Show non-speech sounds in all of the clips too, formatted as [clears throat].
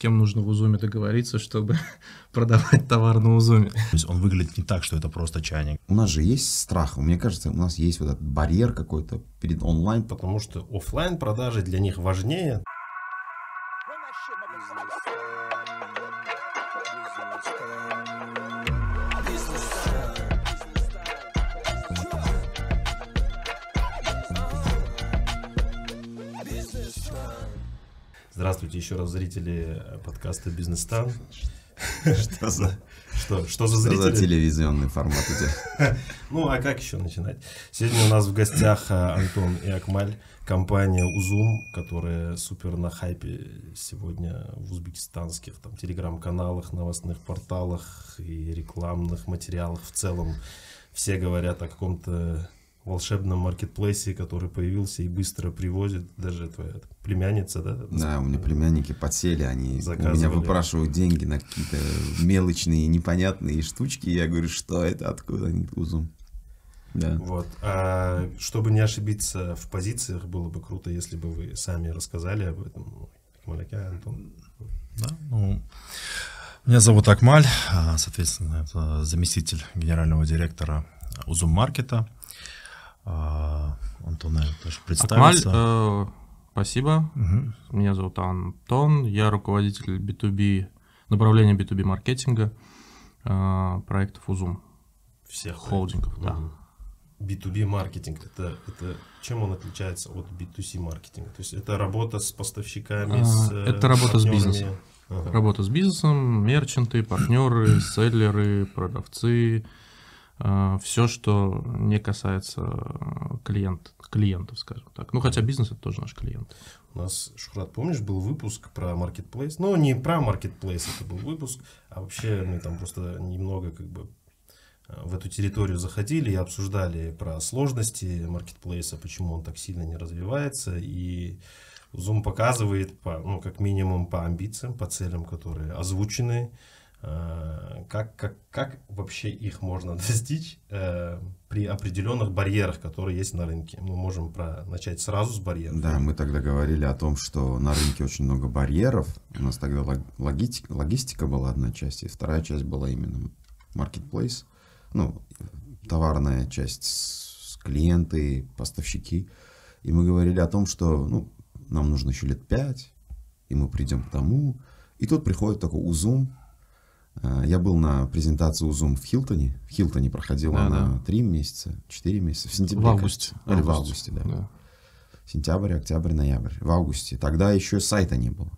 кем нужно в Узуме договориться, чтобы [laughs] продавать товар на Узуме. То есть он выглядит не так, что это просто чайник. У нас же есть страх. Мне кажется, у нас есть вот этот барьер какой-то перед онлайн. Потому что офлайн продажи для них важнее. Здравствуйте еще раз, зрители подкаста «Бизнес Тан». Что за... Что, что за зрители? Что за телевизионный формат идет? [laughs] Ну, а как еще начинать? Сегодня у нас в гостях а, Антон и Акмаль, компания Узум, которая супер на хайпе сегодня в узбекистанских там телеграм-каналах, новостных порталах и рекламных материалах в целом. Все говорят о каком-то волшебном маркетплейсе, который появился и быстро привозит, даже твоя племянница, да? Да, у меня племянники подсели, они у меня выпрашивают деньги на какие-то мелочные, непонятные штучки, я говорю, что это, откуда они узум. Да. Вот. А чтобы не ошибиться в позициях, было бы круто, если бы вы сами рассказали об этом. Маляка, Антон. Да, ну, меня зовут Акмаль, а, соответственно, это заместитель генерального директора Узум Маркета. А, Антон, наверное, тоже представится. Акмаль, э, спасибо. Угу. Меня зовут Антон, я руководитель B2B, направления B2B маркетинга э, проектов Узум. Всех холдингов, да. B2B маркетинг, это, это чем он отличается от B2C маркетинга? То есть это работа с поставщиками, а, с э, Это работа с бизнесом. Ага. Работа с бизнесом, мерчанты, партнеры, селлеры, продавцы, все, что не касается э, клиент, клиентов, скажем так. Ну, хотя бизнес это тоже наш клиент. У нас, Шухрат, помнишь, был выпуск про маркетплейс? Ну, не про маркетплейс это был выпуск, а вообще мы там просто немного как бы э, в эту территорию заходили и обсуждали про сложности маркетплейса, почему он так сильно не развивается. И Zoom показывает, по, ну, как минимум, по амбициям, по целям, которые озвучены Э, как, как, как вообще их можно [laughs] достичь э, при определенных барьерах, которые есть на рынке. Мы можем про, начать сразу с барьеров. Да, мы тогда говорили о том, что на рынке очень много барьеров. У нас тогда логистика, логистика была одна часть, и вторая часть была именно marketplace, ну, товарная часть, с клиенты, поставщики. И мы говорили о том, что ну, нам нужно еще лет пять, и мы придем к тому. И тут приходит такой узум, Э, я был на презентации у Zoom в Хилтоне. В Хилтоне проходила да, она да. 3 месяца, 4 месяца. В сентябре. В августе. Или в августе, да. да. Сентябрь, октябрь, ноябрь. В августе. Тогда еще сайта не было.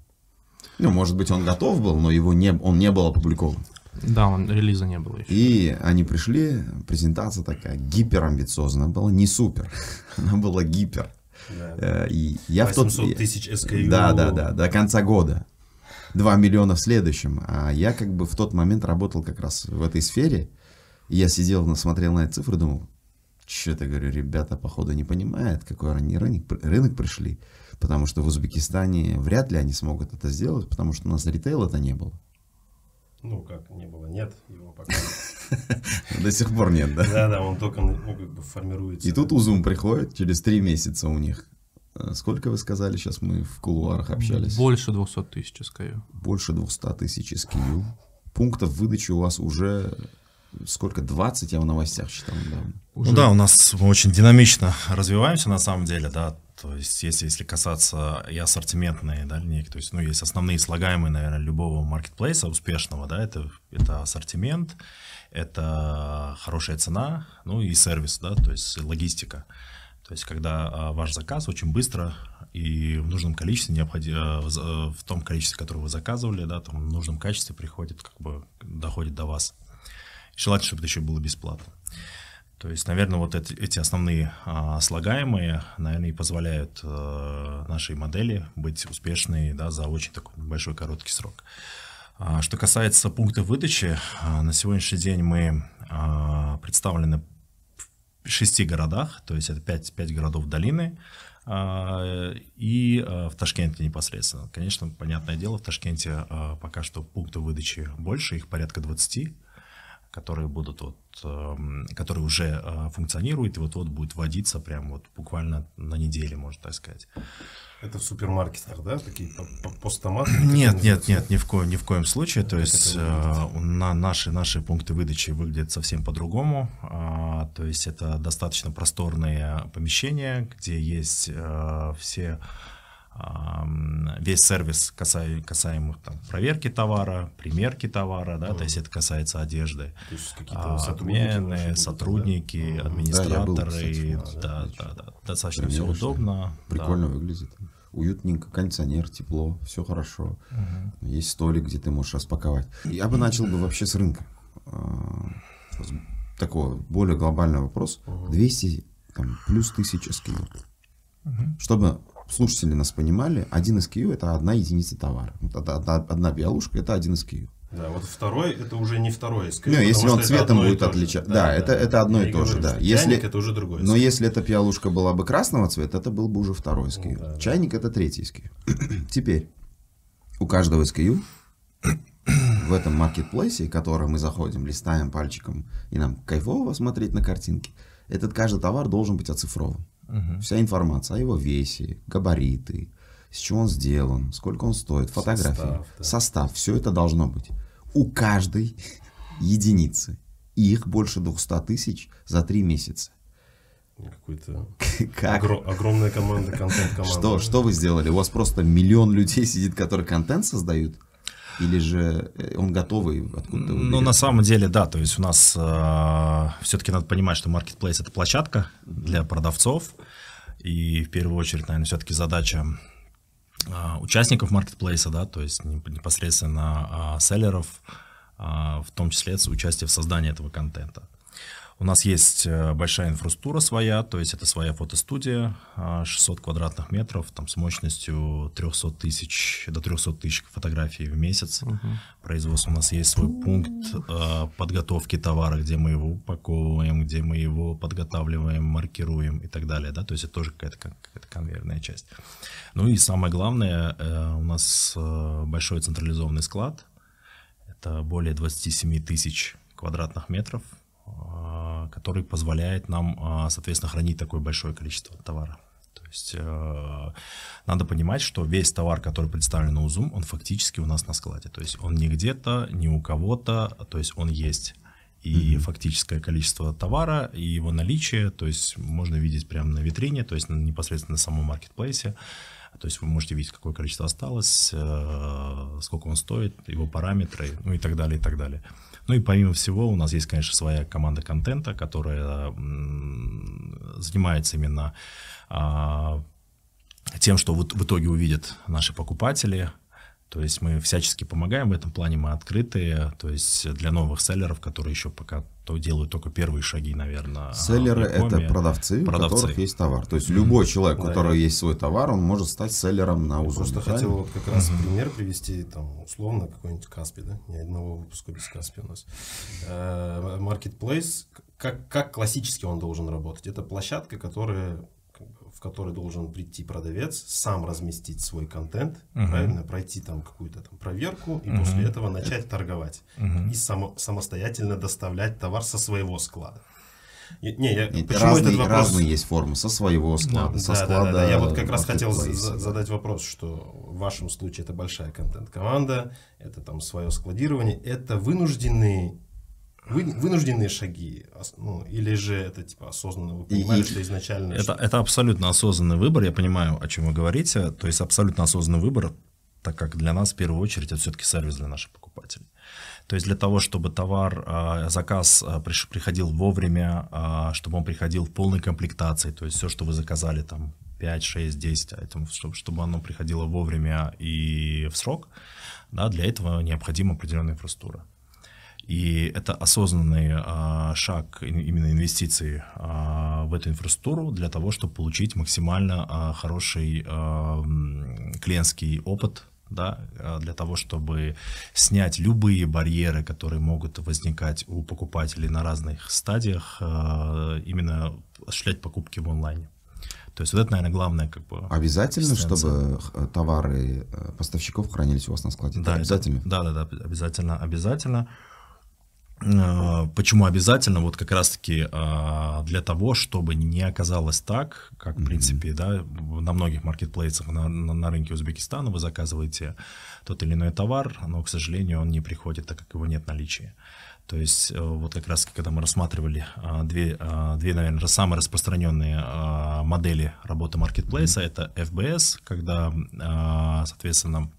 Ну, может быть, он готов был, но его не, он не был опубликован. Да, он, релиза не было еще. И они пришли, презентация такая гиперамбициозная была, не супер, [laughs] она была гипер. Да. Э, и я 800 в тот... тысяч SKU. Да, да, да, до конца года. 2 миллиона в следующем. А я как бы в тот момент работал как раз в этой сфере. И я сидел, смотрел на эти цифры, думал, что-то, говорю, ребята, походу, не понимают, какой они рынок, рынок пришли. Потому что в Узбекистане вряд ли они смогут это сделать, потому что у нас ритейла это не было. Ну, как не было, нет, его пока [laughs] До сих пор нет, да? Да, да, он только ну, как бы формируется. И тут Узум приходит, через три месяца у них сколько вы сказали, сейчас мы в кулуарах общались? Больше 200 тысяч SKU. Больше 200 тысяч SKU. Пунктов выдачи у вас уже сколько? 20 я в новостях читал недавно. Уже... Ну да, у нас мы очень динамично развиваемся на самом деле, да. То есть если, если касаться и ассортиментной да, линейки, то есть ну, есть основные слагаемые, наверное, любого маркетплейса успешного, да, это, это ассортимент, это хорошая цена, ну и сервис, да, то есть логистика. То есть, когда а, ваш заказ очень быстро и в нужном количестве, необходимо, а, а, в том количестве, которое вы заказывали, да, там, в нужном качестве приходит, как бы доходит до вас. Желательно, чтобы это еще было бесплатно. То есть, наверное, вот эти основные а, слагаемые, наверное, и позволяют а, нашей модели быть успешной да, за очень такой большой короткий срок. А, что касается пункта выдачи, а, на сегодняшний день мы а, представлены шести городах, то есть это пять, пять городов долины, а, и а, в Ташкенте непосредственно. Конечно, понятное дело, в Ташкенте а, пока что пунктов выдачи больше, их порядка 20. Которые будут вот, эм, которые уже э, функционируют и вот-вот будет вводиться прям вот буквально на неделе, можно так сказать. Это в супермаркетах, да, такие постаматы? Нет, нет, нет, ни в коем, ни в коем случае. То есть э, на наши наши пункты выдачи выглядят совсем по-другому. Э, то есть это достаточно просторные помещения, где есть э, все весь сервис касаемый, касаемых там, проверки товара, примерки товара, да, mm. то есть это касается одежды. То есть какие-то сотрудники, сотрудники да? администраторы, да, да, да, да, достаточно все удобно. Прикольно да. выглядит. Уютненько, кондиционер, тепло, все хорошо. Угу. Есть столик, где ты можешь распаковать. Я бы начал бы вообще с рынка. А, такого более глобальный вопрос. 200 там, плюс тысяча скинов. Угу. Чтобы слушатели нас понимали, один SKU это одна единица товара. Вот одна, одна биолушка это один SKU. Да, вот второй это уже не второй SKU. Ну, если он цветом будет отличаться. Да, да, это, это одно Я и то же, да. Если, это уже другой. Но если эта пиалушка была бы красного цвета, это был бы уже второй SKU. Ну, да, Чайник да. это третий SKU. [clears throat] Теперь, у каждого SKU [clears throat] в этом маркетплейсе, который мы заходим, листаем пальчиком, и нам кайфово смотреть на картинки, этот каждый товар должен быть оцифрован. Угу. Вся информация о его весе, габариты, с чего он сделан, сколько он стоит, фотографии, состав, да. состав, все это должно быть. У каждой [laughs] единицы. их больше 200 тысяч за три месяца. Какой-то [laughs] как? Огр- огромная команда, контент-команда. Что, что вы сделали? У вас просто миллион людей сидит, которые контент создают? Или же э, он готовый откуда-то? Ну, на самом деле, да. То есть у нас э, все-таки надо понимать, что Marketplace — это площадка для продавцов. И в первую очередь, наверное, все-таки задача э, участников Marketplace, да, то есть непосредственно э, селлеров, э, в том числе участие в создании этого контента. У нас есть э, большая инфраструктура своя, то есть это своя фотостудия, 600 а, квадратных метров, там с мощностью 300 тысяч, до 300 тысяч фотографий в месяц. Угу. Производство. У нас есть свой пункт э, подготовки товара, где мы его упаковываем, где мы его подготавливаем, маркируем и так далее. Да? То есть это тоже какая-то, какая-то конвейерная часть. Ну и самое главное, э, у нас большой централизованный склад. Это более 27 тысяч квадратных метров который позволяет нам, а, соответственно, хранить такое большое количество товара. То есть э, надо понимать, что весь товар, который представлен на Узум, он фактически у нас на складе. То есть он не где-то, не у кого-то, то есть он есть. И mm-hmm. фактическое количество товара и его наличие, то есть можно видеть прямо на витрине, то есть непосредственно на самом маркетплейсе. То есть вы можете видеть, какое количество осталось, э, сколько он стоит, его параметры, ну и так далее, и так далее. Ну и помимо всего у нас есть, конечно, своя команда контента, которая занимается именно а, тем, что в итоге увидят наши покупатели, то есть мы всячески помогаем в этом плане, мы открытые, то есть для новых селлеров, которые еще пока то делают только первые шаги, наверное. Селлеры это продавцы, продавцы, у которых есть товар. То есть mm-hmm. любой человек, у которого есть свой товар, он может стать селлером на Узуме. Просто хотел вот как раз mm-hmm. пример привести, там, условно, какой-нибудь Каспи, да? Ни одного выпуска без Каспи у нас. Э, Marketplace, как, как классически он должен работать? Это площадка, которая который должен прийти продавец, сам разместить свой контент, uh-huh. правильно, пройти там какую-то там проверку и uh-huh. после этого начать торговать uh-huh. и само, самостоятельно доставлять товар со своего склада. Не, я, Нет, почему разные, этот вопрос... разные есть формы со своего склада, да, со да, склада. Да, да, да. Я вот как раз хотел за, задать вопрос, что в вашем случае это большая контент-команда, это там свое складирование, это вынужденные вы, вынужденные шаги, ну, или же это типа осознанно, вы понимали, и, что изначально... Это, это абсолютно осознанный выбор, я понимаю, о чем вы говорите, то есть абсолютно осознанный выбор, так как для нас в первую очередь это все-таки сервис для наших покупателей. То есть для того, чтобы товар, а, заказ а, приходил вовремя, а, чтобы он приходил в полной комплектации, то есть все, что вы заказали, там 5, 6, 10, чтобы оно приходило вовремя и в срок, да, для этого необходима определенная инфраструктура. И это осознанный а, шаг именно инвестиций а, в эту инфраструктуру для того, чтобы получить максимально а, хороший а, клиентский опыт, да, а, для того, чтобы снять любые барьеры, которые могут возникать у покупателей на разных стадиях, а, именно осуществлять покупки в онлайне. То есть вот это, наверное, главное как бы... Обязательно, чтобы товары э, поставщиков хранились у вас на складе? Да, обязательно? да, да, да, обязательно, обязательно. Э, почему обязательно? Вот как раз-таки э, для того, чтобы не оказалось так, как, в принципе, да, на многих маркетплейсах на, на, на рынке Узбекистана вы заказываете тот или иной товар, но, к сожалению, он не приходит, так как его нет в наличии. То есть э, вот как раз, когда мы рассматривали две, две наверное, самые распространенные модели работы маркетплейса, mm-hmm. это FBS, когда, соответственно,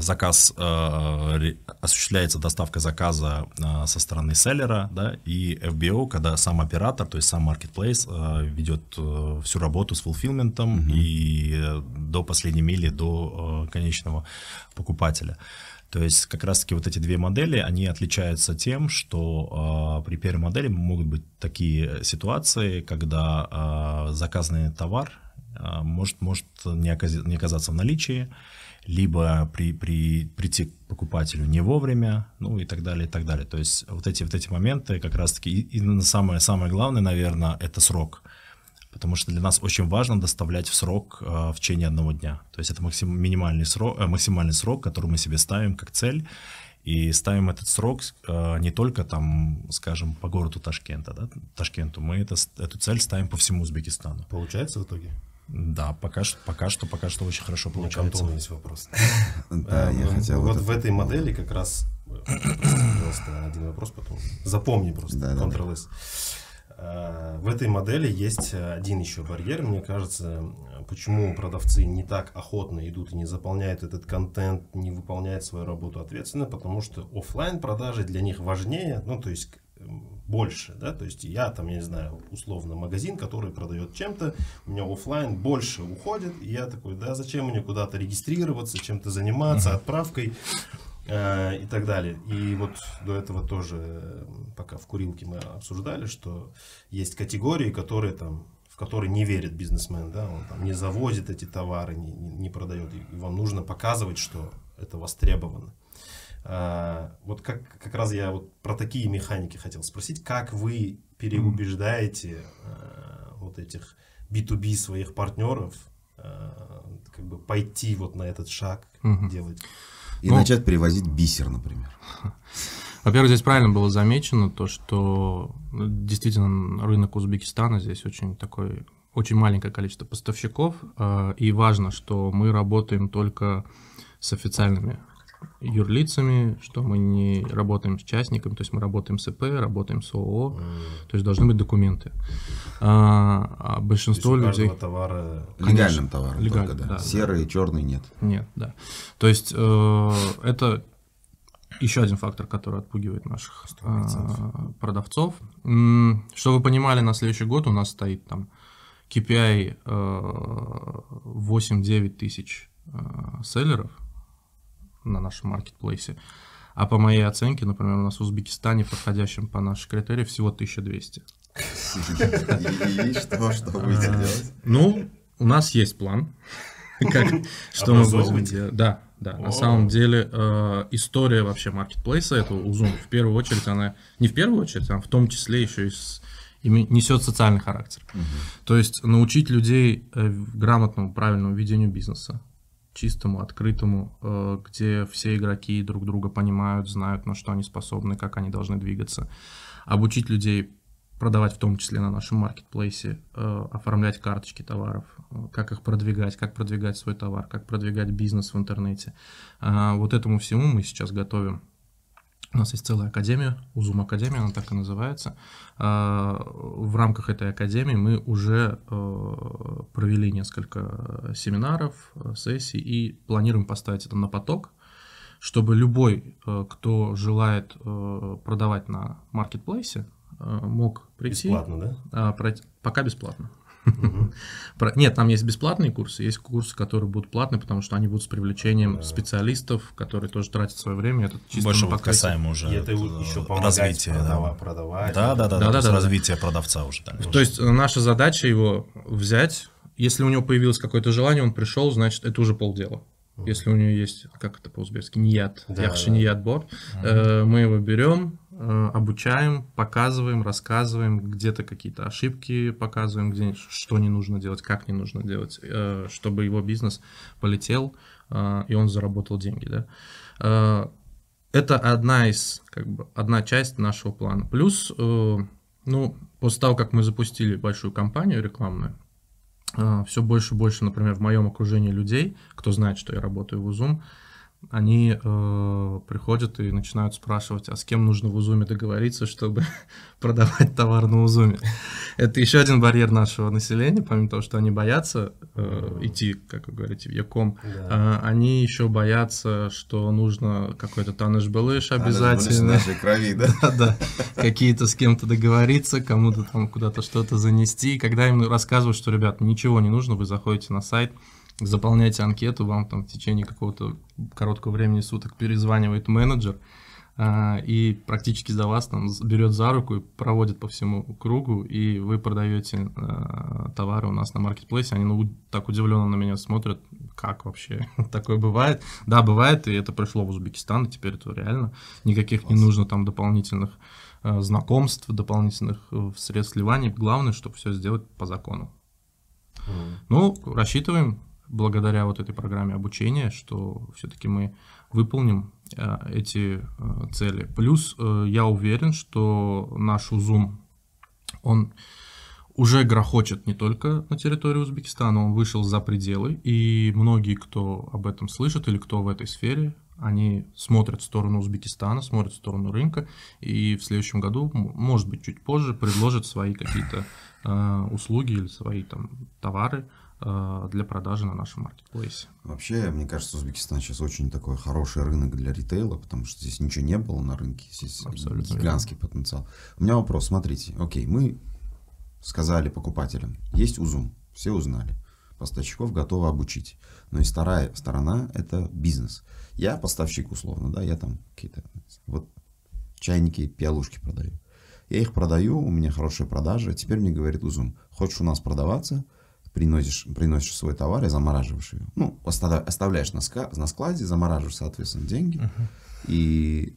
заказ, а, осуществляется доставка заказа а, со стороны селлера, да, и FBO, когда сам оператор, то есть сам marketplace ведет э, всю работу с фулфилментом mm-hmm. и э, до последней мили, до э, конечного покупателя. То есть как раз-таки вот эти две модели, они отличаются тем, что э, при первой модели могут быть такие ситуации, когда э, заказанный товар э, может, может не, оказ- не оказаться в наличии, либо при, при, прийти к покупателю не вовремя, ну и так далее, и так далее. То есть вот эти, вот эти моменты как раз-таки, и, и самое, самое главное, наверное, это срок. Потому что для нас очень важно доставлять в срок э, в течение одного дня. То есть это максим, минимальный срок, э, максимальный срок, который мы себе ставим как цель. И ставим этот срок э, не только там, скажем, по городу Ташкента, да, Ташкенту, мы это, эту цель ставим по всему Узбекистану. Получается в итоге? Да, пока что, пока что, пока что очень хорошо получается. У меня есть вопрос. [laughs] Да, я ну, хотел. Вот в этой модели как раз, пожалуйста, один вопрос потом. Запомни просто, Ctrl-S. А, в этой модели есть один еще барьер, мне кажется, почему продавцы не так охотно идут и не заполняют этот контент, не выполняют свою работу ответственно, потому что офлайн продажи для них важнее, ну то есть больше, да, то есть я там, я не знаю, условно магазин, который продает чем-то, у меня офлайн больше уходит, и я такой, да, зачем мне куда-то регистрироваться, чем-то заниматься, отправкой э, и так далее. И вот до этого тоже, пока в курилке мы обсуждали, что есть категории, которые там в которые не верит бизнесмен, да, он там не завозит эти товары, не, не, не продает, и вам нужно показывать, что это востребовано. А, вот как, как раз я вот про такие механики хотел спросить, как вы переубеждаете а, вот этих B2B своих партнеров а, как бы пойти вот на этот шаг, угу. делать. И ну, начать перевозить бисер, например. [laughs] Во-первых, здесь правильно было замечено то, что ну, действительно рынок Узбекистана здесь очень такой, очень маленькое количество поставщиков, и важно, что мы работаем только с официальными юрлицами, что мы не работаем с частником, то есть мы работаем с ИП, работаем с ООО, mm. то есть должны быть документы. А, а большинство то есть людей... товара... Легальным товаром легальным, только, да. да. Серый, да. черный нет. Нет, да. То есть э, это еще один фактор, который отпугивает наших э, продавцов. Что вы понимали, на следующий год у нас стоит там KPI э, 8-9 тысяч э, селлеров, на нашем маркетплейсе. А по моей оценке, например, у нас в Узбекистане, подходящем по нашей критерии, всего 1200. И что, что будете а, делать? Ну, у нас есть план, что мы будем делать. Да, да. На самом деле э, история вообще маркетплейса этого Узум в первую очередь она не в первую очередь, а в том числе еще и с, несет социальный характер. Угу. То есть научить людей э, грамотному, правильному ведению бизнеса, чистому, открытому, э, где все игроки друг друга понимают, знают, на что они способны, как они должны двигаться. Обучить людей продавать в том числе на нашем маркетплейсе, э, оформлять карточки товаров, э, как их продвигать, как продвигать свой товар, как продвигать бизнес в интернете. Вот этому всему мы сейчас готовим у нас есть целая академия, Узум Академия, она так и называется. А, в рамках этой академии мы уже э, провели несколько семинаров, сессий и планируем поставить это на поток, чтобы любой, э, кто желает э, продавать на маркетплейсе, мог прийти. Бесплатно, да? А, пока бесплатно. Нет, там есть бесплатные курсы, есть курсы, которые будут платные, потому что они будут с привлечением специалистов, которые тоже тратят свое время. Это чисто Больше вот касаемо уже это еще развитие, продава, продавать. Да, да, да, да, да, да, развитие продавца уже. То есть э, наша задача его взять, если у него появилось какое-то желание, он пришел, значит, это уже полдела. Если у него есть, как это по-узбекски, ният, да, яхши бор, э, мы его берем, Э, обучаем, показываем, рассказываем, где-то какие-то ошибки показываем, где что не нужно делать, как не нужно делать, э, чтобы его бизнес полетел э, и он заработал деньги. Да? это одна из, как бы, одна часть нашего плана. Плюс, э, ну, после того, как мы запустили большую кампанию рекламную, э, все больше и больше, например, в моем окружении людей, кто знает, что я работаю в Узум, они э, приходят и начинают спрашивать, а с кем нужно в Узуме договориться, чтобы [laughs] продавать товар на Узуме. Это еще один барьер нашего населения, помимо того, что они боятся э, идти, как вы говорите, в Яком, да. э, они еще боятся, что нужно какой-то таныш балыш обязательно. нашей крови, да? [laughs] да, да. Какие-то с кем-то договориться, кому-то там куда-то что-то занести. И когда им рассказывают, что, ребят, ничего не нужно, вы заходите на сайт, заполняете анкету, вам там в течение какого-то короткого времени суток перезванивает менеджер, а, и практически за вас там берет за руку и проводит по всему кругу, и вы продаете а, товары у нас на маркетплейсе, они ну, так удивленно на меня смотрят, как вообще [laughs] такое бывает. Да, бывает, и это пришло в Узбекистан, и теперь это реально. Никаких не нужно там дополнительных а, знакомств, дополнительных э, средств сливания. Главное, чтобы все сделать по закону. Mm. Ну, рассчитываем благодаря вот этой программе обучения, что все-таки мы выполним э, эти э, цели. Плюс э, я уверен, что наш УЗУМ, он уже грохочет не только на территории Узбекистана, он вышел за пределы, и многие, кто об этом слышит или кто в этой сфере, они смотрят в сторону Узбекистана, смотрят в сторону рынка, и в следующем году, может быть, чуть позже, предложат свои какие-то э, услуги или свои там товары для продажи на нашем маркетплейсе. Вообще, мне кажется, Узбекистан сейчас очень такой хороший рынок для ритейла, потому что здесь ничего не было на рынке, здесь Абсолютно гигантский верно. потенциал. У меня вопрос, смотрите, окей, мы сказали покупателям, есть УЗУМ, все узнали, поставщиков готовы обучить, но и вторая сторона – это бизнес. Я поставщик условно, да, я там какие-то, вот чайники, пиалушки продаю. Я их продаю, у меня хорошая продажа, теперь мне говорит УЗУМ, хочешь у нас продаваться – приносишь, приносишь свой товар и замораживаешь ее. Ну, оставляешь на, на складе, замораживаешь, соответственно, деньги. Uh-huh. И,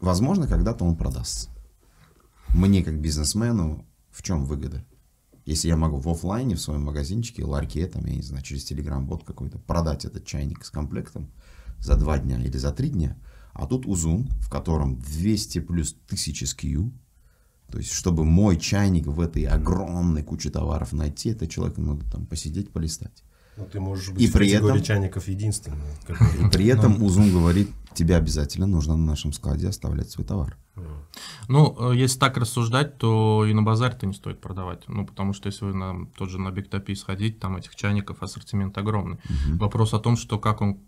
возможно, когда-то он продастся. Мне, как бизнесмену, в чем выгода? Если я могу в офлайне, в своем магазинчике, ларьке, там, я не знаю, через телеграм-бот какой-то, продать этот чайник с комплектом за два дня или за три дня, а тут узум, в котором 200 плюс тысячи SKU, то есть, чтобы мой чайник в этой огромной куче товаров найти, это человеку надо там посидеть, полистать. Ну, ты можешь быть и в при этом, чайников единственный. [laughs] И при этом Узум говорит, тебе обязательно нужно на нашем складе оставлять свой товар. Ну, э, если так рассуждать, то и на базаре-то не стоит продавать. Ну, потому что если вы на, тот же на Бигтопи сходить, там этих чайников ассортимент огромный. Угу. Вопрос о том, что как он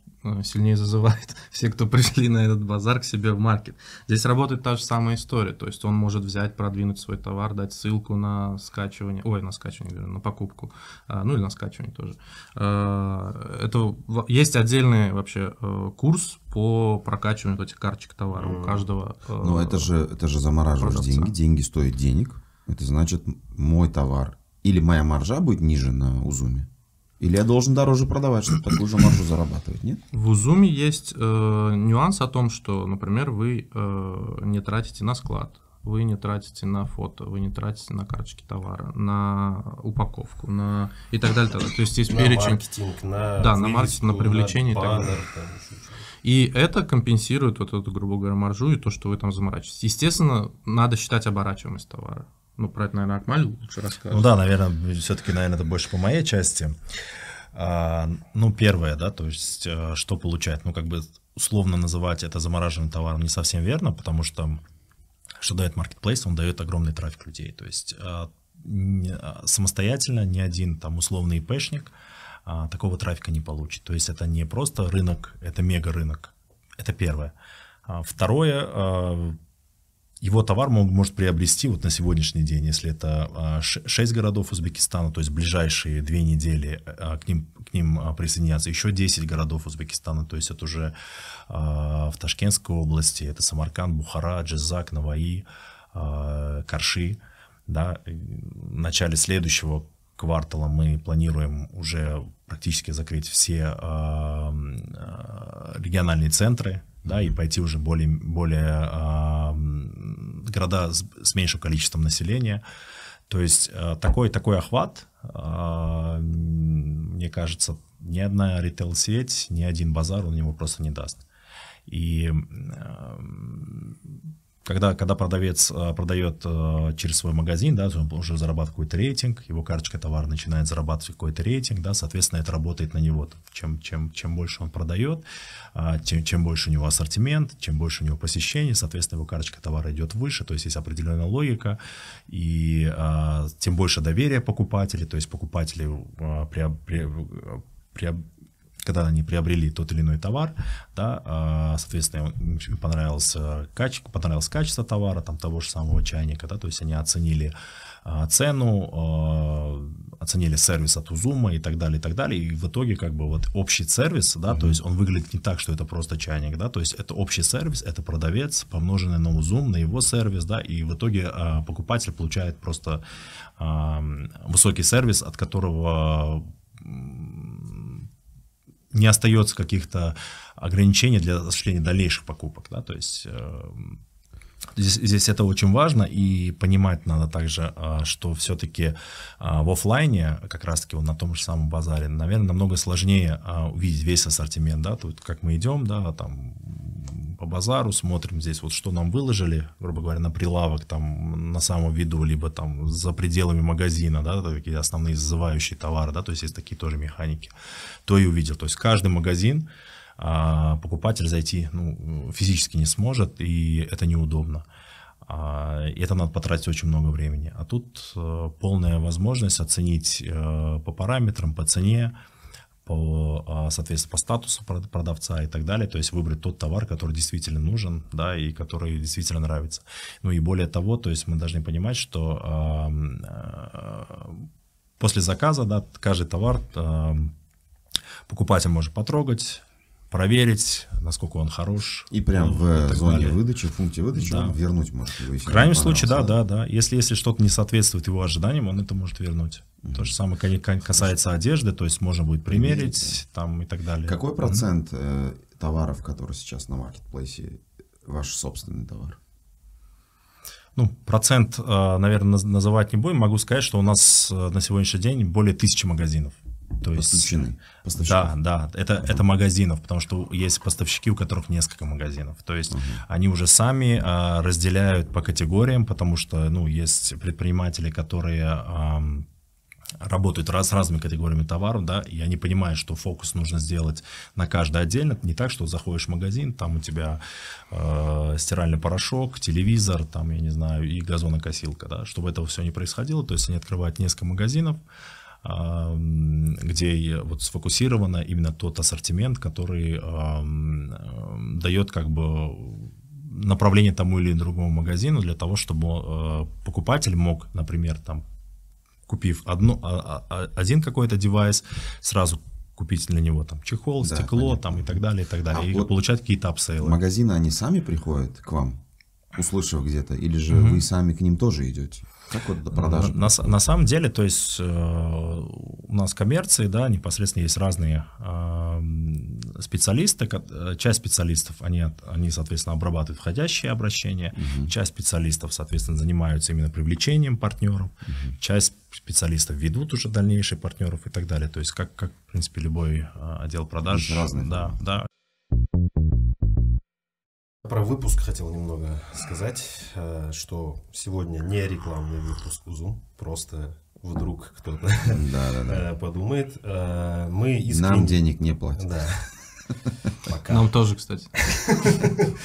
сильнее зазывает [laughs] все, кто пришли на этот базар к себе в маркет. Здесь работает та же самая история, то есть он может взять, продвинуть свой товар, дать ссылку на скачивание, ой, на скачивание, на покупку, а, ну или на скачивание тоже. А, это есть отдельный вообще э, курс по прокачиванию этих карточек товара у каждого. Э, Но это же, это же замораживаешь деньги, деньги стоят денег, это значит мой товар или моя маржа будет ниже на Узуме. Или я должен дороже продавать, чтобы такую же маржу зарабатывать, нет? В Узуме есть э, нюанс о том, что, например, вы э, не тратите на склад, вы не тратите на фото, вы не тратите на карточки товара, на упаковку, на и так далее. Так далее. То есть есть на перечень. Маркетинг, на да, на маркетинг, на привлечение на баннер, и так далее. И это компенсирует вот эту, грубо говоря, маржу и то, что вы там заморачиваетесь. Естественно, надо считать оборачиваемость товара. Ну, про это, наверное, Акмаль лучше расскажет. Ну да, наверное, все-таки, наверное, это больше по моей части. А, ну, первое, да, то есть, э, что получает, ну, как бы условно называть это замораживаемым товаром не совсем верно, потому что что дает маркетплейс, он дает огромный трафик людей. То есть а, а, самостоятельно ни один там условный ИПшник такого трафика не получит. То есть это не просто рынок, это мега рынок. Это первое. Второе, его товар может приобрести вот на сегодняшний день, если это 6 а, городов Узбекистана, то есть ближайшие две недели а, к ним, к ним а, присоединятся еще 10 городов Узбекистана, то есть это уже в Ташкентской области, это Самарканд, Бухара, Джизак, Наваи, Карши. Да. В начале следующего квартала мы планируем уже практически закрыть все региональные центры да, и пойти уже более, более города с, с меньшим количеством населения. То есть э, такой, такой охват, э, мне кажется, ни одна ритейл-сеть, ни один базар он его просто не даст. И э, когда, когда продавец э, продает э, через свой магазин, да, он уже зарабатывает рейтинг, его карточка товара начинает зарабатывать какой-то рейтинг, да, соответственно, это работает на него. Чем, чем, чем больше он продает, тем, чем больше у него ассортимент, чем больше у него посещений, соответственно, его карточка товара идет выше, то есть есть определенная логика, и тем больше доверия покупателей, то есть покупатели при, при, при, когда они приобрели тот или иной товар, да, а, соответственно, им понравилось, качество, понравилось качество товара, там, того же самого чайника, да, то есть они оценили а, цену, а, оценили сервис от Узума и так далее, и так далее, и в итоге как бы вот общий сервис, да, mm-hmm. то есть он выглядит не так, что это просто чайник, да, то есть это общий сервис, это продавец, помноженный на Узум, на его сервис, да, и в итоге покупатель получает просто высокий сервис, от которого не остается каких-то ограничений для осуществления дальнейших покупок. Да? То есть э, Здесь, здесь это очень важно, и понимать надо также, э, что все-таки э, в офлайне, как раз-таки на том же самом базаре, наверное, намного сложнее увидеть весь ассортимент, да, тут как мы идем, да, там по базару, смотрим здесь вот что нам выложили, грубо говоря, на прилавок там на самом виду, либо там за пределами магазина, да, такие основные зазывающие товары, да, то есть есть такие тоже механики, то и увидел. То есть каждый магазин а, покупатель зайти ну, физически не сможет, и это неудобно. А, и это надо потратить очень много времени. А тут а, полная возможность оценить а, по параметрам, по цене, по, а, соответственно, по статусу продавца и так далее, то есть выбрать тот товар, который действительно нужен, да, и который действительно нравится. Ну и более того, то есть мы должны понимать, что э, после заказа, да, каждый товар покупатель может потрогать, проверить, насколько он хорош. И прям в зоне далее. выдачи, в пункте выдачи да. он вернуть может. в крайнем случае, да, да, да. Если, если что-то не соответствует его ожиданиям, он это может вернуть. Mm-hmm. То же самое касается одежды, то есть можно будет примерить mm-hmm. там и так далее. Какой процент э, товаров, которые сейчас на маркетплейсе, ваш собственный товар? Ну, процент, э, наверное, называть не будем. Могу сказать, что у нас э, на сегодняшний день более тысячи магазинов. То есть, Да, да, это, uh-huh. это магазинов, потому что есть поставщики, у которых несколько магазинов. То есть uh-huh. они уже сами а, разделяют по категориям, потому что, ну, есть предприниматели, которые а, работают раз, с разными категориями товаров, да, и они понимают, что фокус нужно сделать на каждый отдельно. Не так, что заходишь в магазин, там у тебя э, стиральный порошок, телевизор, там, я не знаю, и газонокосилка, да, чтобы этого все не происходило. То есть они открывают несколько магазинов, где вот сфокусировано именно тот ассортимент, который дает как бы направление тому или другому магазину для того, чтобы э, покупатель мог, например, там, купив одну, а, а, один какой-то девайс, сразу купить для него там чехол, да, стекло там и так далее, и так далее, а и вот получать какие-то upsell ы. Магазины, они сами приходят к вам, услышав где-то, или же угу. вы сами к ним тоже идете? Как вот до продажи? На, на самом деле, то есть э, у нас коммерции, да, непосредственно есть разные э, специалисты. Часть специалистов, они, они, соответственно, обрабатывают входящие обращения. Угу. Часть специалистов, соответственно, занимаются именно привлечением партнеров. Угу. Часть специалистов ведут уже дальнейших партнеров и так далее. То есть как, как в принципе, любой э, отдел продаж. Разные. Да, да. Про выпуск хотел немного сказать, э, что сегодня не рекламный выпуск УЗУ, просто вдруг кто-то да, да, да. [laughs] подумает. Э, мы искренне... Нам денег не платят. Да. [laughs] Пока. Нам тоже, кстати. [laughs]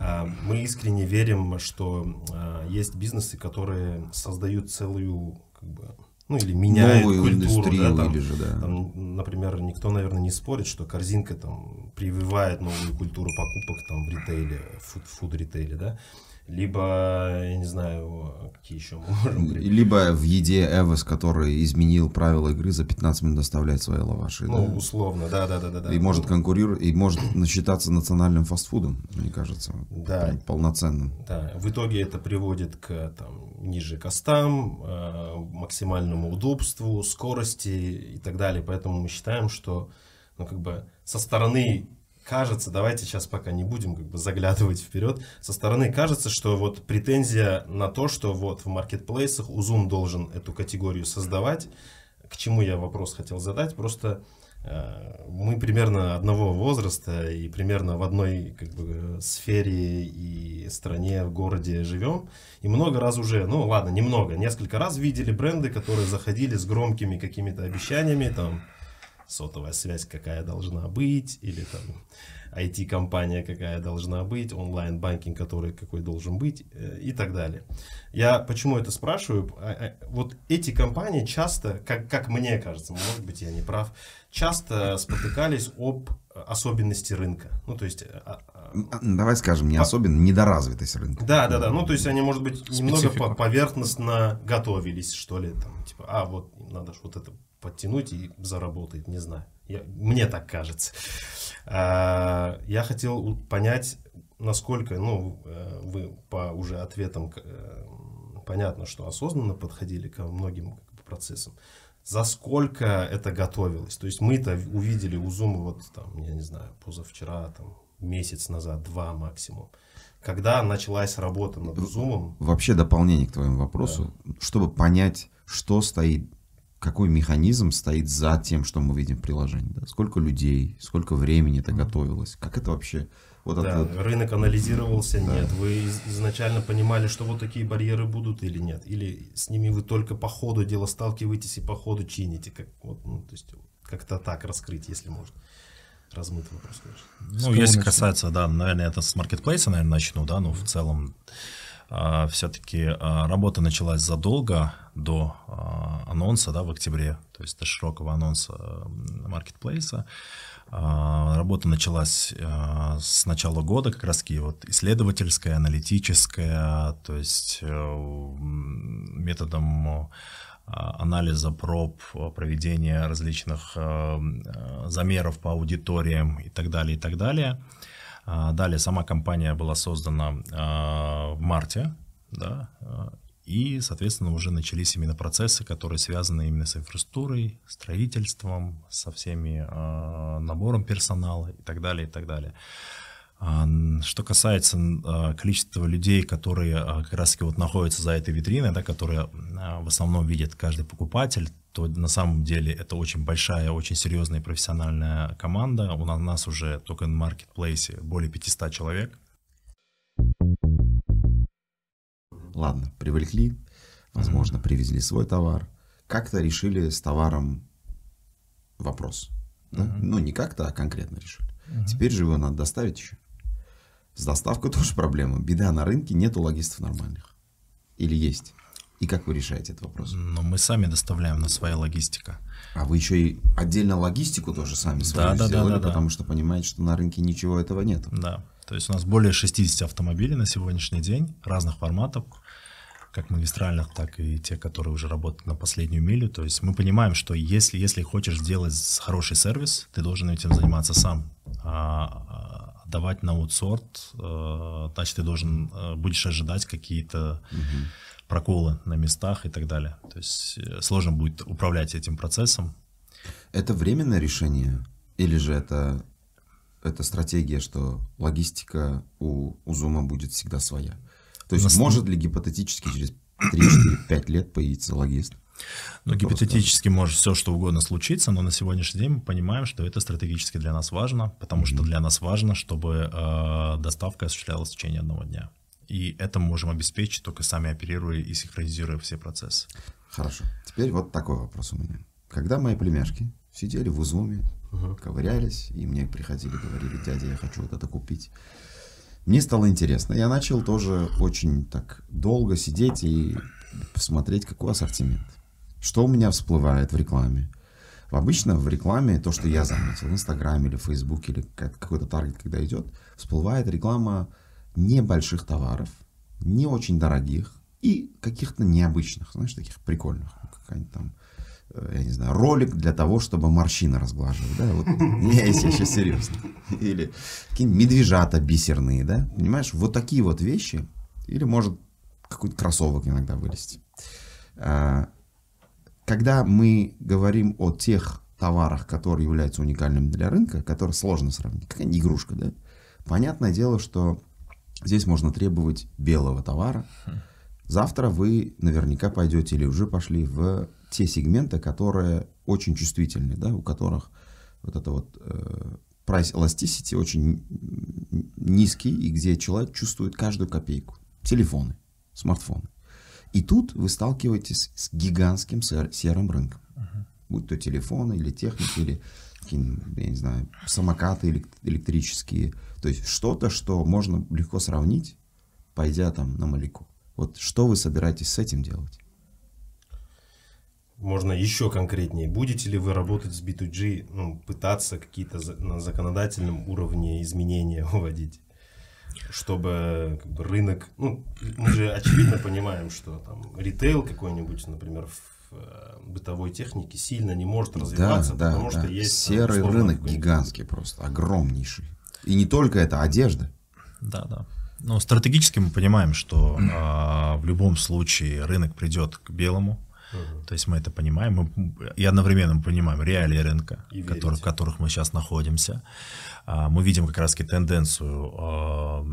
Э, мы искренне верим, что есть бизнесы, которые создают целую как бы, ну или меняет Новую культуру, индустрию да, там, или же, да. Там, например, никто, наверное, не спорит, что корзинка там прививает новую культуру покупок там в ритейле, фуд, фуд-ритейле, да либо, я не знаю, какие еще можем Либо в еде Эвос, который изменил правила игры, за 15 минут доставляет свои лаваши. Ну, да? условно, да, да, да, да. И может конкурировать, и может насчитаться национальным фастфудом, мне кажется. Да. Полноценным. Да, в итоге это приводит к там, ниже костам, э, максимальному удобству, скорости и так далее. Поэтому мы считаем, что ну, как бы со стороны кажется, давайте сейчас пока не будем как бы заглядывать вперед, со стороны кажется, что вот претензия на то, что вот в маркетплейсах Узум должен эту категорию создавать, к чему я вопрос хотел задать, просто э, мы примерно одного возраста и примерно в одной как бы, сфере и стране, в городе живем. И много раз уже, ну ладно, немного, несколько раз видели бренды, которые заходили с громкими какими-то обещаниями, там, сотовая связь какая должна быть, или там IT-компания какая должна быть, онлайн-банкинг, который какой должен быть э, и так далее. Я почему это спрашиваю? А, а, вот эти компании часто, как, как мне кажется, может быть я не прав, часто спотыкались об особенности рынка. Ну, то есть... А, Давай скажем, не по... особенно, недоразвитость рынка. Да, да, да. Ну, то есть они, может быть, немного поверхностно готовились, что ли, там, типа, а, вот, надо же вот это подтянуть и заработает, не знаю. Я, мне так кажется. А, я хотел понять, насколько, ну, э, вы по уже ответам э, понятно, что осознанно подходили ко многим процессам. За сколько это готовилось? То есть мы-то увидели у Zoom вот там, я не знаю, позавчера, там, месяц назад, два максимум. Когда началась работа над Zoom? Вообще дополнение к твоему вопросу, да. чтобы понять, что стоит какой механизм стоит за тем, что мы видим в приложении. Да? Сколько людей, сколько времени это готовилось, как это вообще... Вот да, это... рынок анализировался, да. нет. Вы изначально понимали, что вот такие барьеры будут или нет? Или с ними вы только по ходу дела сталкиваетесь и по ходу чините? Как, вот, ну, то есть как-то так раскрыть, если можно. Размытый вопрос, конечно. Ну, если касается, да, наверное, это с маркетплейса, наверное, начну, да, но в целом все-таки а, работа началась задолго до а, анонса да, в октябре, то есть до широкого анонса маркетплейса. Работа началась с начала года, как раз вот исследовательская, аналитическая, то есть э, методом анализа проб, проведения различных замеров по аудиториям и так далее, и так далее. А, далее сама компания была создана а, в марте, да, а, и, соответственно, уже начались именно процессы, которые связаны именно с инфраструктурой, строительством, со всеми набором персонала и так далее, и так далее. Что касается количества людей, которые как раз вот находятся за этой витриной, да, которые в основном видят каждый покупатель, то на самом деле это очень большая, очень серьезная профессиональная команда. У нас уже только на маркетплейсе более 500 человек. Ладно, привлекли, возможно, mm-hmm. привезли свой товар. Как-то решили с товаром вопрос. Да? Mm-hmm. Ну, не как-то, а конкретно решили. Mm-hmm. Теперь же его надо доставить еще. С доставкой [laughs] тоже проблема. Беда на рынке, нету логистов нормальных. Или есть? И как вы решаете этот вопрос? Ну, мы сами доставляем на своя логистика. А вы еще и отдельно логистику тоже сами свою да, сделали, да, да, потому да. что понимаете, что на рынке ничего этого нет. Да, то есть у нас более 60 автомобилей на сегодняшний день разных форматов, как магистральных, так и те, которые уже работают на последнюю милю. То есть мы понимаем, что если, если хочешь сделать хороший сервис, ты должен этим заниматься сам. А, а давать на аутсорт, э, значит, ты должен, э, будешь ожидать какие-то угу проколы на местах и так далее. То есть э, сложно будет управлять этим процессом. Это временное решение или же это, это стратегия, что логистика у, у Zoom будет всегда своя? То есть Нас... может ли гипотетически через 3-4-5 лет появиться логист? Ну, гипотетически может все что угодно случиться, но на сегодняшний день мы понимаем, что это стратегически для нас важно, потому mm-hmm. что для нас важно, чтобы э, доставка осуществлялась в течение одного дня. И это мы можем обеспечить только сами оперируя и синхронизируя все процессы. Хорошо. Теперь вот такой вопрос у меня. Когда мои племяшки сидели в Узуме, угу. ковырялись, и мне приходили, говорили, дядя, я хочу вот это купить. Мне стало интересно. Я начал тоже очень так долго сидеть и посмотреть, какой ассортимент. Что у меня всплывает в рекламе. Обычно в рекламе, то, что я заметил, в Инстаграме или Фейсбуке, или какой-то таргет, когда идет, всплывает реклама небольших товаров, не очень дорогих и каких-то необычных, знаешь, таких прикольных. Какая-нибудь там, э, я не знаю, ролик для того, чтобы морщины разглаживать, да, вот, я, если сейчас серьезно. Или какие-нибудь медвежата бисерные, да, понимаешь, вот такие вот вещи, или может какой-то кроссовок иногда вылезти. А, когда мы говорим о тех товарах, которые являются уникальными для рынка, которые сложно сравнить, какая-нибудь игрушка, да, понятное дело, что Здесь можно требовать белого товара. Завтра вы наверняка пойдете или уже пошли в те сегменты, которые очень чувствительны, да, у которых вот это вот э, price elasticity очень низкий, и где человек чувствует каждую копейку. Телефоны, смартфоны. И тут вы сталкиваетесь с гигантским серым рынком. Будь то телефоны или техники, или я не знаю, самокаты электрические. То есть что-то, что можно легко сравнить, пойдя там на Малику. Вот что вы собираетесь с этим делать? Можно еще конкретнее. Будете ли вы работать с B2G, ну, пытаться какие-то на законодательном уровне изменения [laughs] вводить? чтобы как бы, рынок, ну, мы же очевидно понимаем, что там ритейл какой-нибудь, например, в бытовой технике сильно не может развиваться, да, потому да, что есть серый рынок гигантский просто, огромнейший. И не только это, одежда. Да, да. Но стратегически мы понимаем, что э, в любом случае рынок придет к белому, Uh-huh. То есть мы это понимаем, мы, и одновременно понимаем реалии рынка, который, в которых мы сейчас находимся. А, мы видим как раз-таки тенденцию а,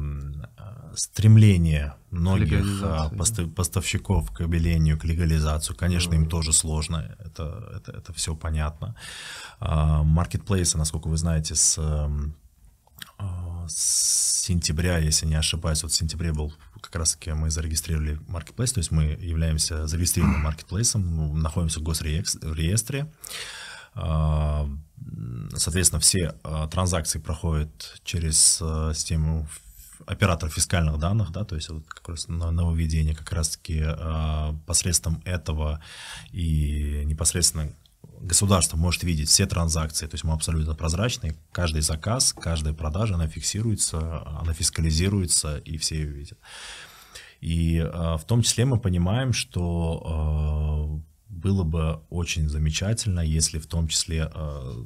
стремление многих а, постав, поставщиков к обелению, к легализации. Конечно, uh-huh. им тоже сложно, это, это, это все понятно. Маркетплейсы, насколько вы знаете, с с сентября, если не ошибаюсь, вот в сентябре был как раз таки мы зарегистрировали marketplace, то есть мы являемся зарегистрированным [clears throat] маркетплейсом, находимся в госреестре. А, соответственно, все а, транзакции проходят через а, систему оператор фискальных данных, да, то есть вот как раз нововведение как раз-таки посредством этого и непосредственно государство может видеть все транзакции, то есть мы абсолютно прозрачны, каждый заказ, каждая продажа, она фиксируется, она фискализируется, и все ее видят. И э, в том числе мы понимаем, что э, было бы очень замечательно, если в том числе э,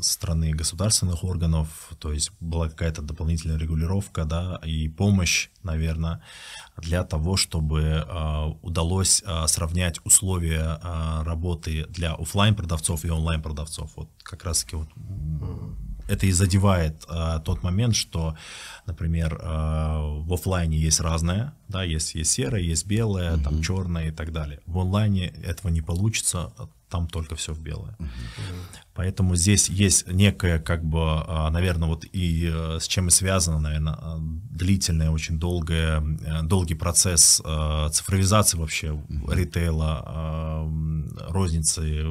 страны государственных органов, то есть была какая-то дополнительная регулировка, да, и помощь, наверное, для того, чтобы э, удалось э, сравнять условия э, работы для офлайн продавцов и онлайн продавцов. Вот как раз таки вот это и задевает э, тот момент, что, например, э, в офлайне есть разное, да, есть, есть серое, есть белое, mm-hmm. там черное и так далее. В онлайне этого не получится, там только все в белое. Mm-hmm. Поэтому здесь есть некое, как бы, а, наверное, вот и э, с чем и связано, наверное, длительный, очень долгое, э, долгий процесс цифровизации вообще mm-hmm. ритейла, розницы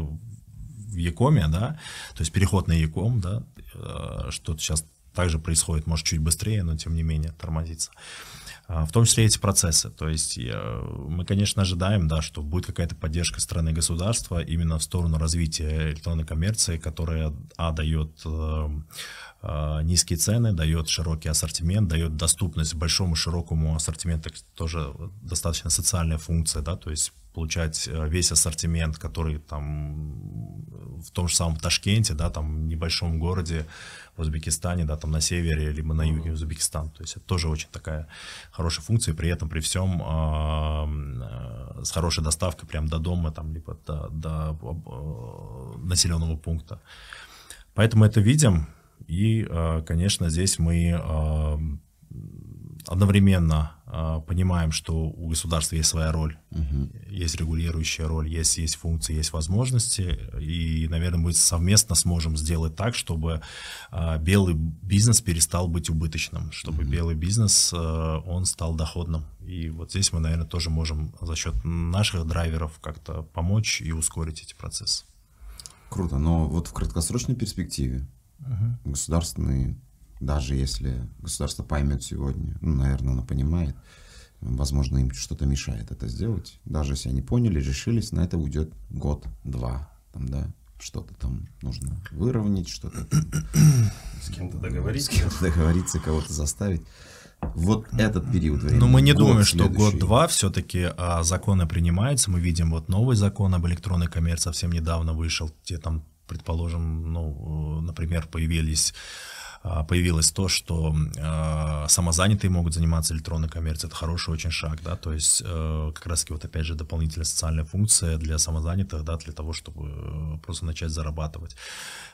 в Якоме, да, то есть переход на Яком, да, что-то сейчас также происходит, может, чуть быстрее, но тем не менее тормозится. А, в том числе эти процессы. То есть мы, конечно, ожидаем, да, что будет какая-то поддержка страны государства именно в сторону развития электронной коммерции, которая, а, дает э, э, низкие цены, дает широкий ассортимент, дает доступность большому широкому ассортименту, тоже достаточно социальная функция, да, то есть получать э, весь ассортимент, который там в том же самом Ташкенте, да, там в небольшом городе в Узбекистане, да, там на севере, либо на юге Узбекистана. То есть это тоже очень такая хорошая функция, и при этом при всем э, с хорошей доставкой прям до дома, там, либо до, до э, населенного пункта. Поэтому это видим, и, конечно, здесь мы одновременно понимаем, что у государства есть своя роль, угу. есть регулирующая роль, есть, есть функции, есть возможности, и, наверное, мы совместно сможем сделать так, чтобы э, белый бизнес перестал быть убыточным, чтобы угу. белый бизнес, э, он стал доходным. И вот здесь мы, наверное, тоже можем за счет наших драйверов как-то помочь и ускорить эти процессы. Круто, но вот в краткосрочной перспективе угу. государственные даже если государство поймет сегодня, ну, наверное, оно понимает, возможно, им что-то мешает это сделать. Даже если они поняли, решились, на это уйдет год-два, там, да, что-то там нужно выровнять, что-то с кем-то договориться, с кем-то договориться, кого-то заставить. Вот этот период времени. Но мы не думаем, что год-два все-таки а, законы принимаются. Мы видим вот новый закон об электронной коммерции совсем недавно вышел, где там, предположим, ну, например, появились появилось то, что э, самозанятые могут заниматься электронной коммерцией. Это хороший очень шаг, да, то есть э, как раз-таки вот опять же дополнительная социальная функция для самозанятых, да, для того, чтобы э, просто начать зарабатывать.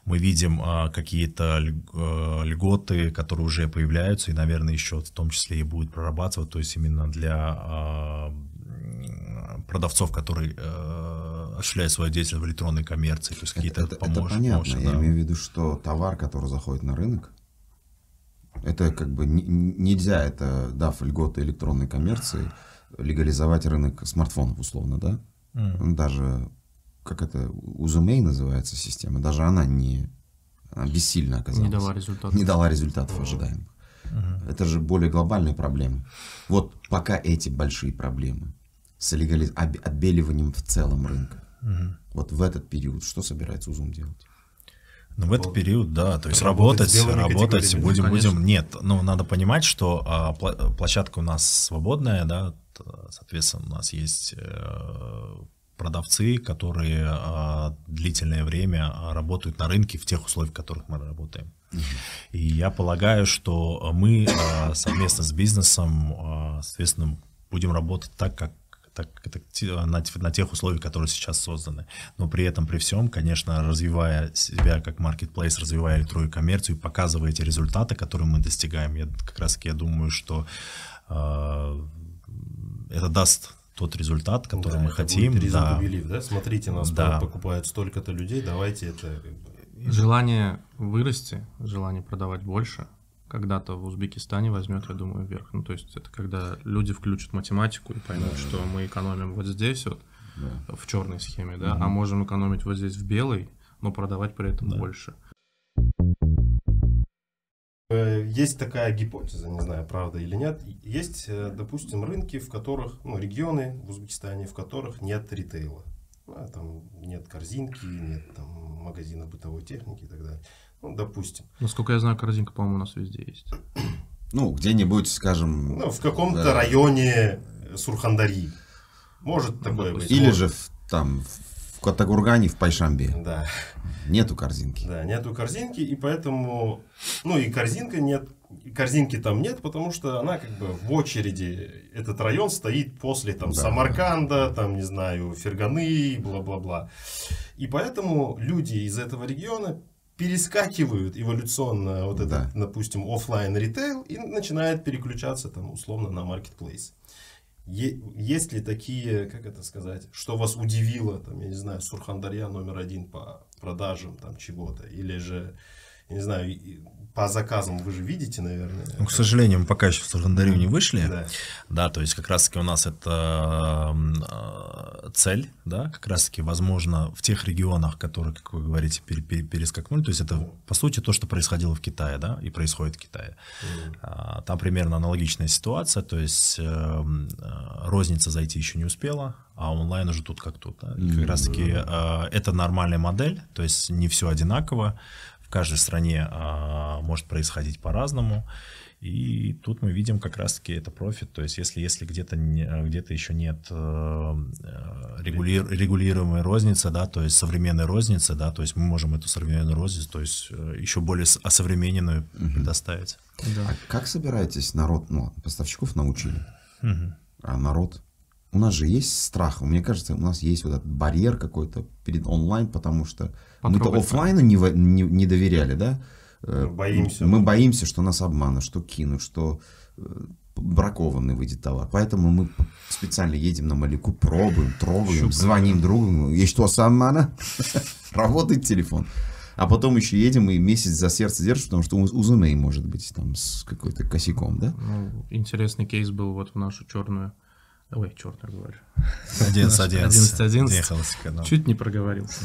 Мы видим э, какие-то льготы, которые уже появляются и, наверное, еще в том числе и будут прорабатывать, то есть именно для продавцов, которые осуществляет свою деятельность в электронной коммерции, то есть какие-то это, это, помощь, это понятно. помощь, Я да. имею в виду, что товар, который заходит на рынок, это как бы не- нельзя, это, дав льготы электронной коммерции, легализовать рынок смартфонов, условно, да? М. Даже, как это, Узумей называется система, даже она не, она бессильно оказалась. Не дала результатов. Не дала результатов ожидаемых. Это же более глобальные проблемы. Вот пока эти большие проблемы с легали- об- отбеливанием в целом рынка, вот в этот период что собирается Узум делать? Ну, в этот период, да, то есть Работать работать, будем, будем. Нет, ну, надо понимать, что а, площадка у нас свободная, да, соответственно, у нас есть э, продавцы, которые а, длительное время а, работают на рынке в тех условиях, в которых мы работаем. И я полагаю, что мы а, совместно с бизнесом, а, соответственно, будем работать так, как так, те- на, на тех условиях, которые сейчас созданы. Но при этом, при всем, конечно, развивая себя как marketplace, развивая электронную коммерцию, показывая эти результаты, которые мы достигаем, я как раз я думаю, что э, это даст тот результат, который Да, мы это хотим. будет да. to believe, да? Смотрите, нас Да. покупают столько-то людей, давайте это... Желание вырасти, желание продавать больше, когда-то в Узбекистане возьмет, я думаю, вверх. Ну, то есть это когда люди включат математику и поймут, что мы экономим вот здесь вот, в черной схеме, да, а можем экономить вот здесь в белой, но продавать при этом больше. Э, Есть такая гипотеза, не знаю, правда или нет. Есть, э, допустим, рынки, в которых, ну, регионы в Узбекистане, в которых нет ритейла. А, там нет корзинки, нет там магазина бытовой техники и так далее. Ну, допустим. Насколько я знаю, корзинка, по-моему, у нас везде есть. Ну, где-нибудь, скажем, Ну, в каком-то Да. районе Сурхандарьи. Может такое быть. или Может. же в, там в Каттакургане, в Пайшамбе Да. нету корзинки. Да, нету корзинки, и поэтому, ну и корзинка нет, и корзинки там нет, потому что она как бы в очереди, этот район стоит после там Да. Самарканда, там, не знаю, Ферганы, бла-бла-бла. И поэтому люди из этого региона перескакивают эволюционно вот этот, Да. допустим, оффлайн ритейл и начинают переключаться там условно на маркетплейс. Есть ли такие, как это сказать, что вас удивило, там, я не знаю, Сурхандарья номер один по продажам там чего-то, или же, я не знаю, по заказам вы же видите, наверное. Ну, к сожалению, мы пока еще в Саргандарию не вышли. Да. Да, то есть как раз-таки у нас это э, цель, да, как раз-таки возможно в тех регионах, которые, как вы говорите, пере- пере- перескакнули, то есть это по сути то, что происходило в Китае, да, и происходит в Китае. А, Там примерно аналогичная ситуация, то есть э, э, розница зайти еще не успела, а онлайн уже тут как тут. да. И как раз-таки э, это нормальная модель, то есть не все одинаково, каждой стране а, может происходить по-разному. И тут мы видим как раз-таки это профит. То есть если, если где-то, не- где-то еще нет э, э, регули- регулируемой розницы, да, то есть современной розницы, да, то есть мы можем эту современную розницу, то есть э, еще более с- осовремененную предоставить. А как собираетесь народ, ну, поставщиков научили, Мгм. а народ? У нас же есть страх, мне кажется, у нас есть вот этот барьер какой-то перед онлайн, потому что мы-то Потрогать офлайну не, не, не доверяли, да? Э, Боимся. Мы боимся, что нас обманут, что кинут, что э, бракованный выйдет товар. Поэтому мы специально едем на Малику, пробуем, трогаем, звоним другу. И что, самана? [laughs] Работает телефон. А потом еще едем и месяц за сердце держишь, потому что у Узумей может быть там с какой-то косяком, да? Ну, интересный кейс был вот в нашу черную. Ой, черную говорю. 11-11. 11-11. Ехалось, да. Чуть не проговорился.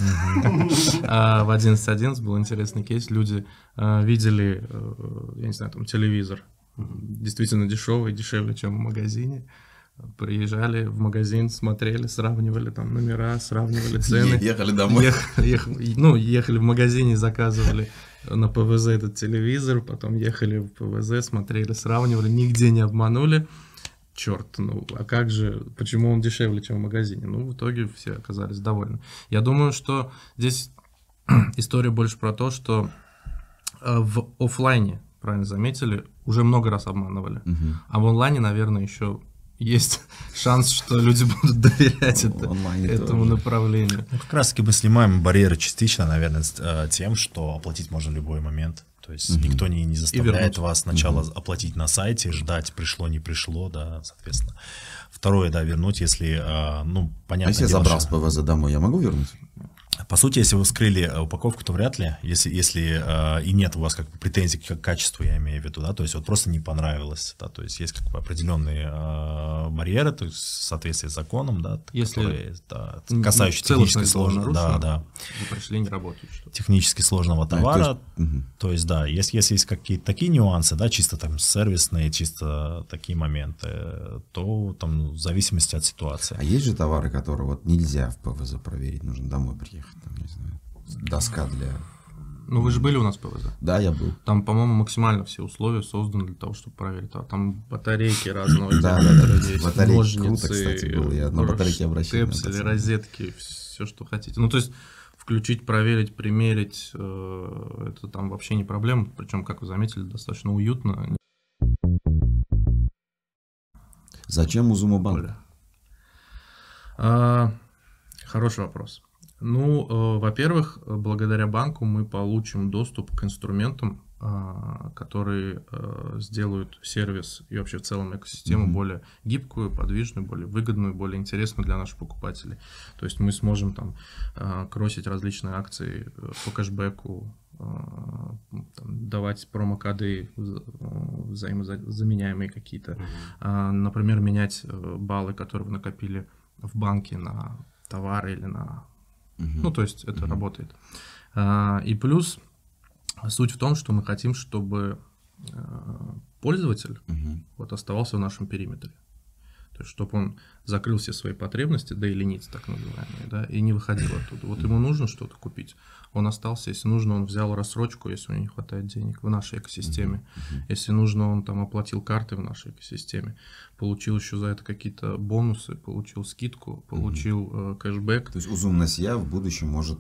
А В 11.11 был интересный кейс. Люди э, видели, э, я не знаю, там телевизор действительно дешевый, дешевле, чем в магазине. Приезжали в магазин, смотрели, сравнивали там номера, сравнивали цены. Ехали домой. Ех- ех- ну, ехали в магазине, заказывали на ПВЗ этот телевизор, потом ехали в ПВЗ, смотрели, сравнивали, нигде не обманули. Черт, ну а как же, почему он дешевле, чем в магазине? Ну, в итоге все оказались довольны. Я думаю, что здесь [clears throat] история больше про то, что э, в оффлайне, правильно заметили, уже много раз обманывали. Мгм. А в онлайне, наверное, еще есть [laughs] шанс, что люди будут доверять это, этому тоже. направлению. Ну, как раз таки мы снимаем барьеры частично, наверное, с, э, тем, что оплатить можно в любой момент. То есть никто не, не заставляет вас сначала оплатить на сайте, ждать, пришло, не пришло, да, соответственно. Второе, да, вернуть, если, э, ну, А понятно. если я забрал с ПВЗ домой, я могу вернуть? По сути, если вы вскрыли э, упаковку, то вряд ли, если, если э, и нет у вас как бы претензий к к качеству, я имею в виду, да, то есть вот просто не понравилось, да, то есть есть как бы определенные э, барьеры, то есть в соответствии с законом, да, Если которые, да, касающиеся технически сложного, да, да, пришли, не технически сложного то товара, есть, мгм. то есть, да, если, если есть какие-то такие нюансы, да, чисто там сервисные, чисто такие моменты, то там в зависимости от ситуации. А есть же товары, которые вот нельзя в ПВЗ проверить, нужно домой приехать, там, не знаю, доска для... Ну, вы же были у нас в ПВЗ. Да, я был. Там, по-моему, максимально все условия созданы для того, чтобы проверить. А там батарейки разного Да, да, диаметра да. есть, Батарейки круто, кстати, было. Я на батарейки обращал штепсели, розетки, все, что хотите. Ну, то есть включить, проверить, примерить, э, это там вообще не проблема. Причем, как вы заметили, достаточно уютно. Зачем Узума банк? А, хороший вопрос. Ну, э, во-первых, э, благодаря банку мы получим доступ к инструментам, а, которые э, сделают сервис и вообще в целом экосистему Мгм. более гибкую, подвижную, более выгодную, более интересную для наших покупателей. То есть мы сможем там кросить различные акции э, по кэшбэку, там, давать промокоды вза- э, взаимозаменяемые какие-то, а, например, менять э, баллы, которые вы накопили в банке на товары или на... Мгм. Ну, то есть это работает. А, И плюс суть в том, что мы хотим, чтобы э, пользователь Мгм. вот оставался в нашем периметре. То есть, чтобы он закрыл все свои потребности, да или ниц, так называемые, да, и не выходил оттуда. Вот ему нужно что-то купить, он остался, если нужно, он взял рассрочку, если у него не хватает денег в нашей экосистеме. Если нужно, он там оплатил карты в нашей экосистеме, получил еще за это какие-то бонусы, получил скидку, получил э, кэшбэк. То есть Узум сия в будущем может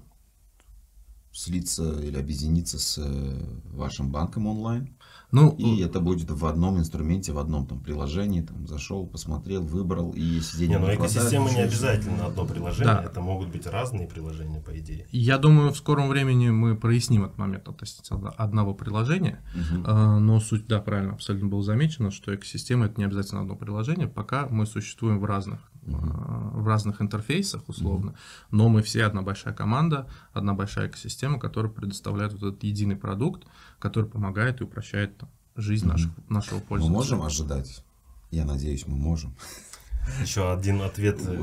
слиться или объединиться с э, вашим банком онлайн, Ну, и это будет в одном инструменте, в одном там приложении, там зашел, посмотрел, выбрал, и если денег Не, ну не хватает, экосистема не обязательно одно приложение, Да. это могут быть разные приложения, по идее. я думаю, в скором времени мы проясним этот момент относительно одного приложения. А, Но суть, да, правильно, абсолютно было замечено, что экосистема это не обязательно одно приложение, пока мы существуем в разных, а, в разных интерфейсах условно, но мы все одна большая команда, одна большая экосистема, которая предоставляет вот этот единый продукт, который помогает и упрощает там, жизнь наших, нашего Мы пользователя. можем ожидать? Я надеюсь, мы можем. Еще один ответ э,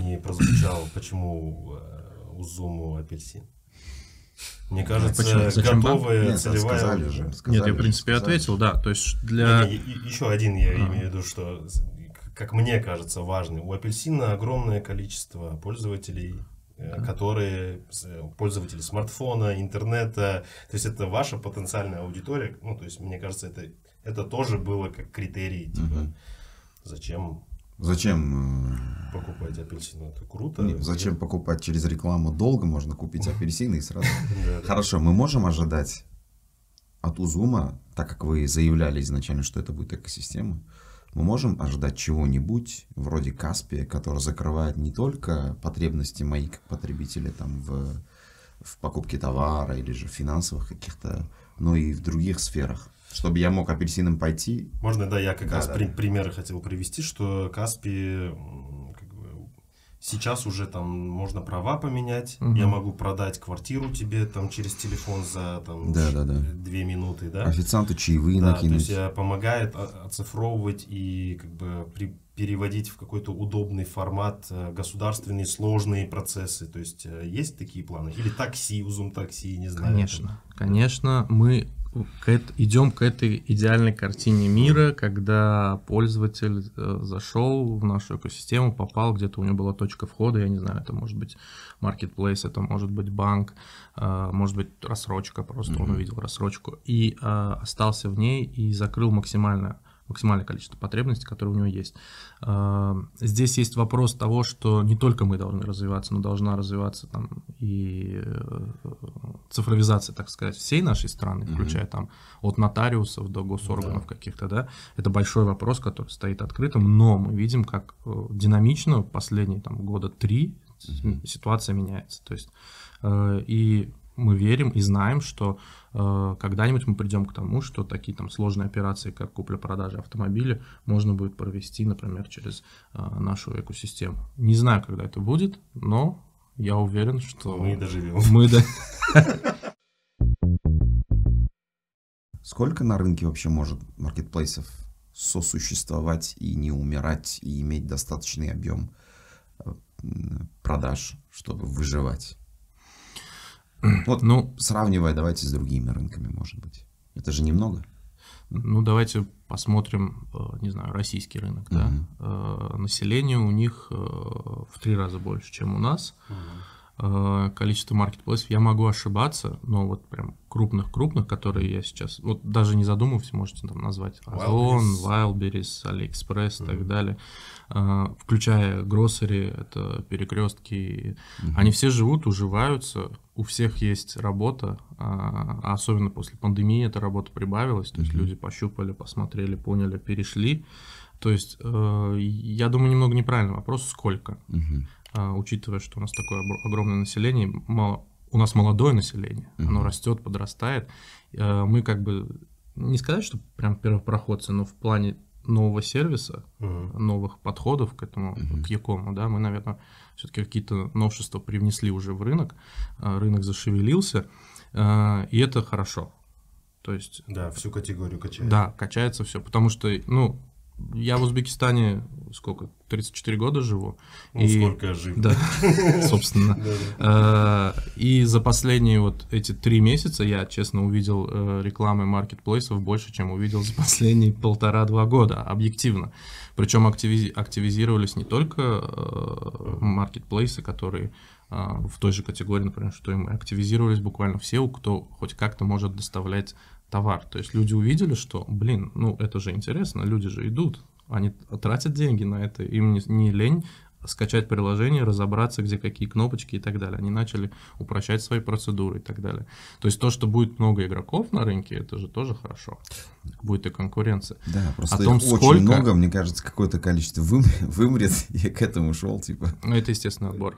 не прозвучал, почему э, у Зуму апельсин. Мне кажется, почему? Зачем готовая Нет, целевая... сказали же. Нет, сказали я, в принципе, сказали ответил, да, то есть для... Не, не, еще один я А. имею в виду, что, как мне кажется, важный. У апельсина огромное количество пользователей, э, которые с- пользователи смартфона, интернета. То есть это ваша потенциальная аудитория. Ну, то есть, мне кажется, это, это тоже было как критерий. Типа, Мгм. зачем Зачем? э, покупать апельсин? Это круто. не, зачем покупать через рекламу долго? Можно купить апельсины и сразу. [laughs] Хорошо, мы можем ожидать от Узума, так как вы заявляли изначально, что это будет экосистема, мы можем ожидать чего-нибудь вроде Каспия, который закрывает не только потребности моих как потребителя там в, в покупке товара или же финансовых каких-то, но и в других сферах. Чтобы я мог апельсином пойти, Можно, да, я как Да, раз да, при- да. примеры хотел привести, что Каспи сейчас уже там можно права поменять. Мгм. Я могу продать квартиру тебе там через телефон за там Да, да, да. две минуты, да. официанту чаевые Да, то накинуть. есть э, помогает оцифровывать и как бы при- переводить в какой-то удобный формат э, государственные сложные процессы. То есть э, есть такие планы? Или такси, узум такси, не знаю. Конечно, конечно, мы к идем к этой идеальной картине мира, когда пользователь э, зашел в нашу экосистему, попал, где-то у него была точка входа, я не знаю, это может быть marketplace, это может быть банк, э, может быть рассрочка, просто он увидел рассрочку, и э, остался в ней и закрыл максимально максимальное количество потребностей, которые у него есть. А, здесь есть вопрос того, что не только мы должны развиваться, но должна развиваться там и э, цифровизация, так сказать, всей нашей страны, включая mm-hmm. там от нотариусов до госорганов да. каких-то, да. Это большой вопрос, который стоит открытым, но мы видим, как э, динамично последние там года три mm-hmm. ситуация меняется. То есть э, и мы верим и знаем, что э, когда-нибудь мы придем к тому, что такие там сложные операции, как купля-продажа автомобиля, можно будет провести, например, через э, нашу экосистему. Не знаю, когда это будет, но я уверен, что мы доживем. Мы до... Сколько на рынке вообще может маркетплейсов сосуществовать и не умирать, и иметь достаточный объем э, продаж, чтобы выживать? Вот, ну, сравнивая, давайте с другими рынками, может быть. Это же немного. Ну, давайте посмотрим, э, не знаю, российский рынок. Uh-huh. Да? Население у них э, в три раза больше, чем у нас. Uh-huh. Количество маркетплейсов, я могу ошибаться, но вот прям крупных-крупных, которые я сейчас, вот даже не задумываясь, можете там назвать Озон, Wildberries, AliExpress и так далее, включая гроссери, это перекрестки, uh-huh. они все живут, уживаются, у всех есть работа, а, а особенно после пандемии эта работа прибавилась, то есть mm-hmm. люди пощупали, посмотрели, поняли, перешли. То есть, э, я думаю, немного неправильный вопрос, сколько, mm-hmm. Учитывая, что у нас такое огромное население, мало, у нас молодое население, mm-hmm. оно растет, подрастает. Э, мы как бы, не сказать, что прям первопроходцы, но в плане нового сервиса, uh-huh. новых подходов к этому, uh-huh. к Якому, да, мы, наверное, все-таки какие-то новшества привнесли уже в рынок, а, рынок зашевелился, а, и это хорошо. То есть... Да, всю категорию качает. Да, качается все, потому что, ну, я в Узбекистане сколько, 34 года живу. Ну, и, сколько я жив. Да, [laughs] собственно. А, и за последние вот эти три месяца я, честно, увидел э, рекламы маркетплейсов больше, чем увидел за последние [laughs] полтора-два года, объективно. Причем активизировались не только э, маркетплейсы, которые в той же категории, например, что и мы, активизировались буквально все, кто хоть как-то может доставлять товар. То есть люди увидели, что, блин, ну это же интересно, люди же идут, они тратят деньги на это, им не, не лень скачать приложение, разобраться, где какие кнопочки и так далее. Они начали упрощать свои процедуры и так далее. То есть то, что будет много игроков на рынке, это же тоже хорошо. Будет и конкуренция. Да, просто О том, их сколько... очень много, мне кажется, какое-то количество вым... вымрет, [laughs] я к этому шел, типа. Ну, это естественный отбор.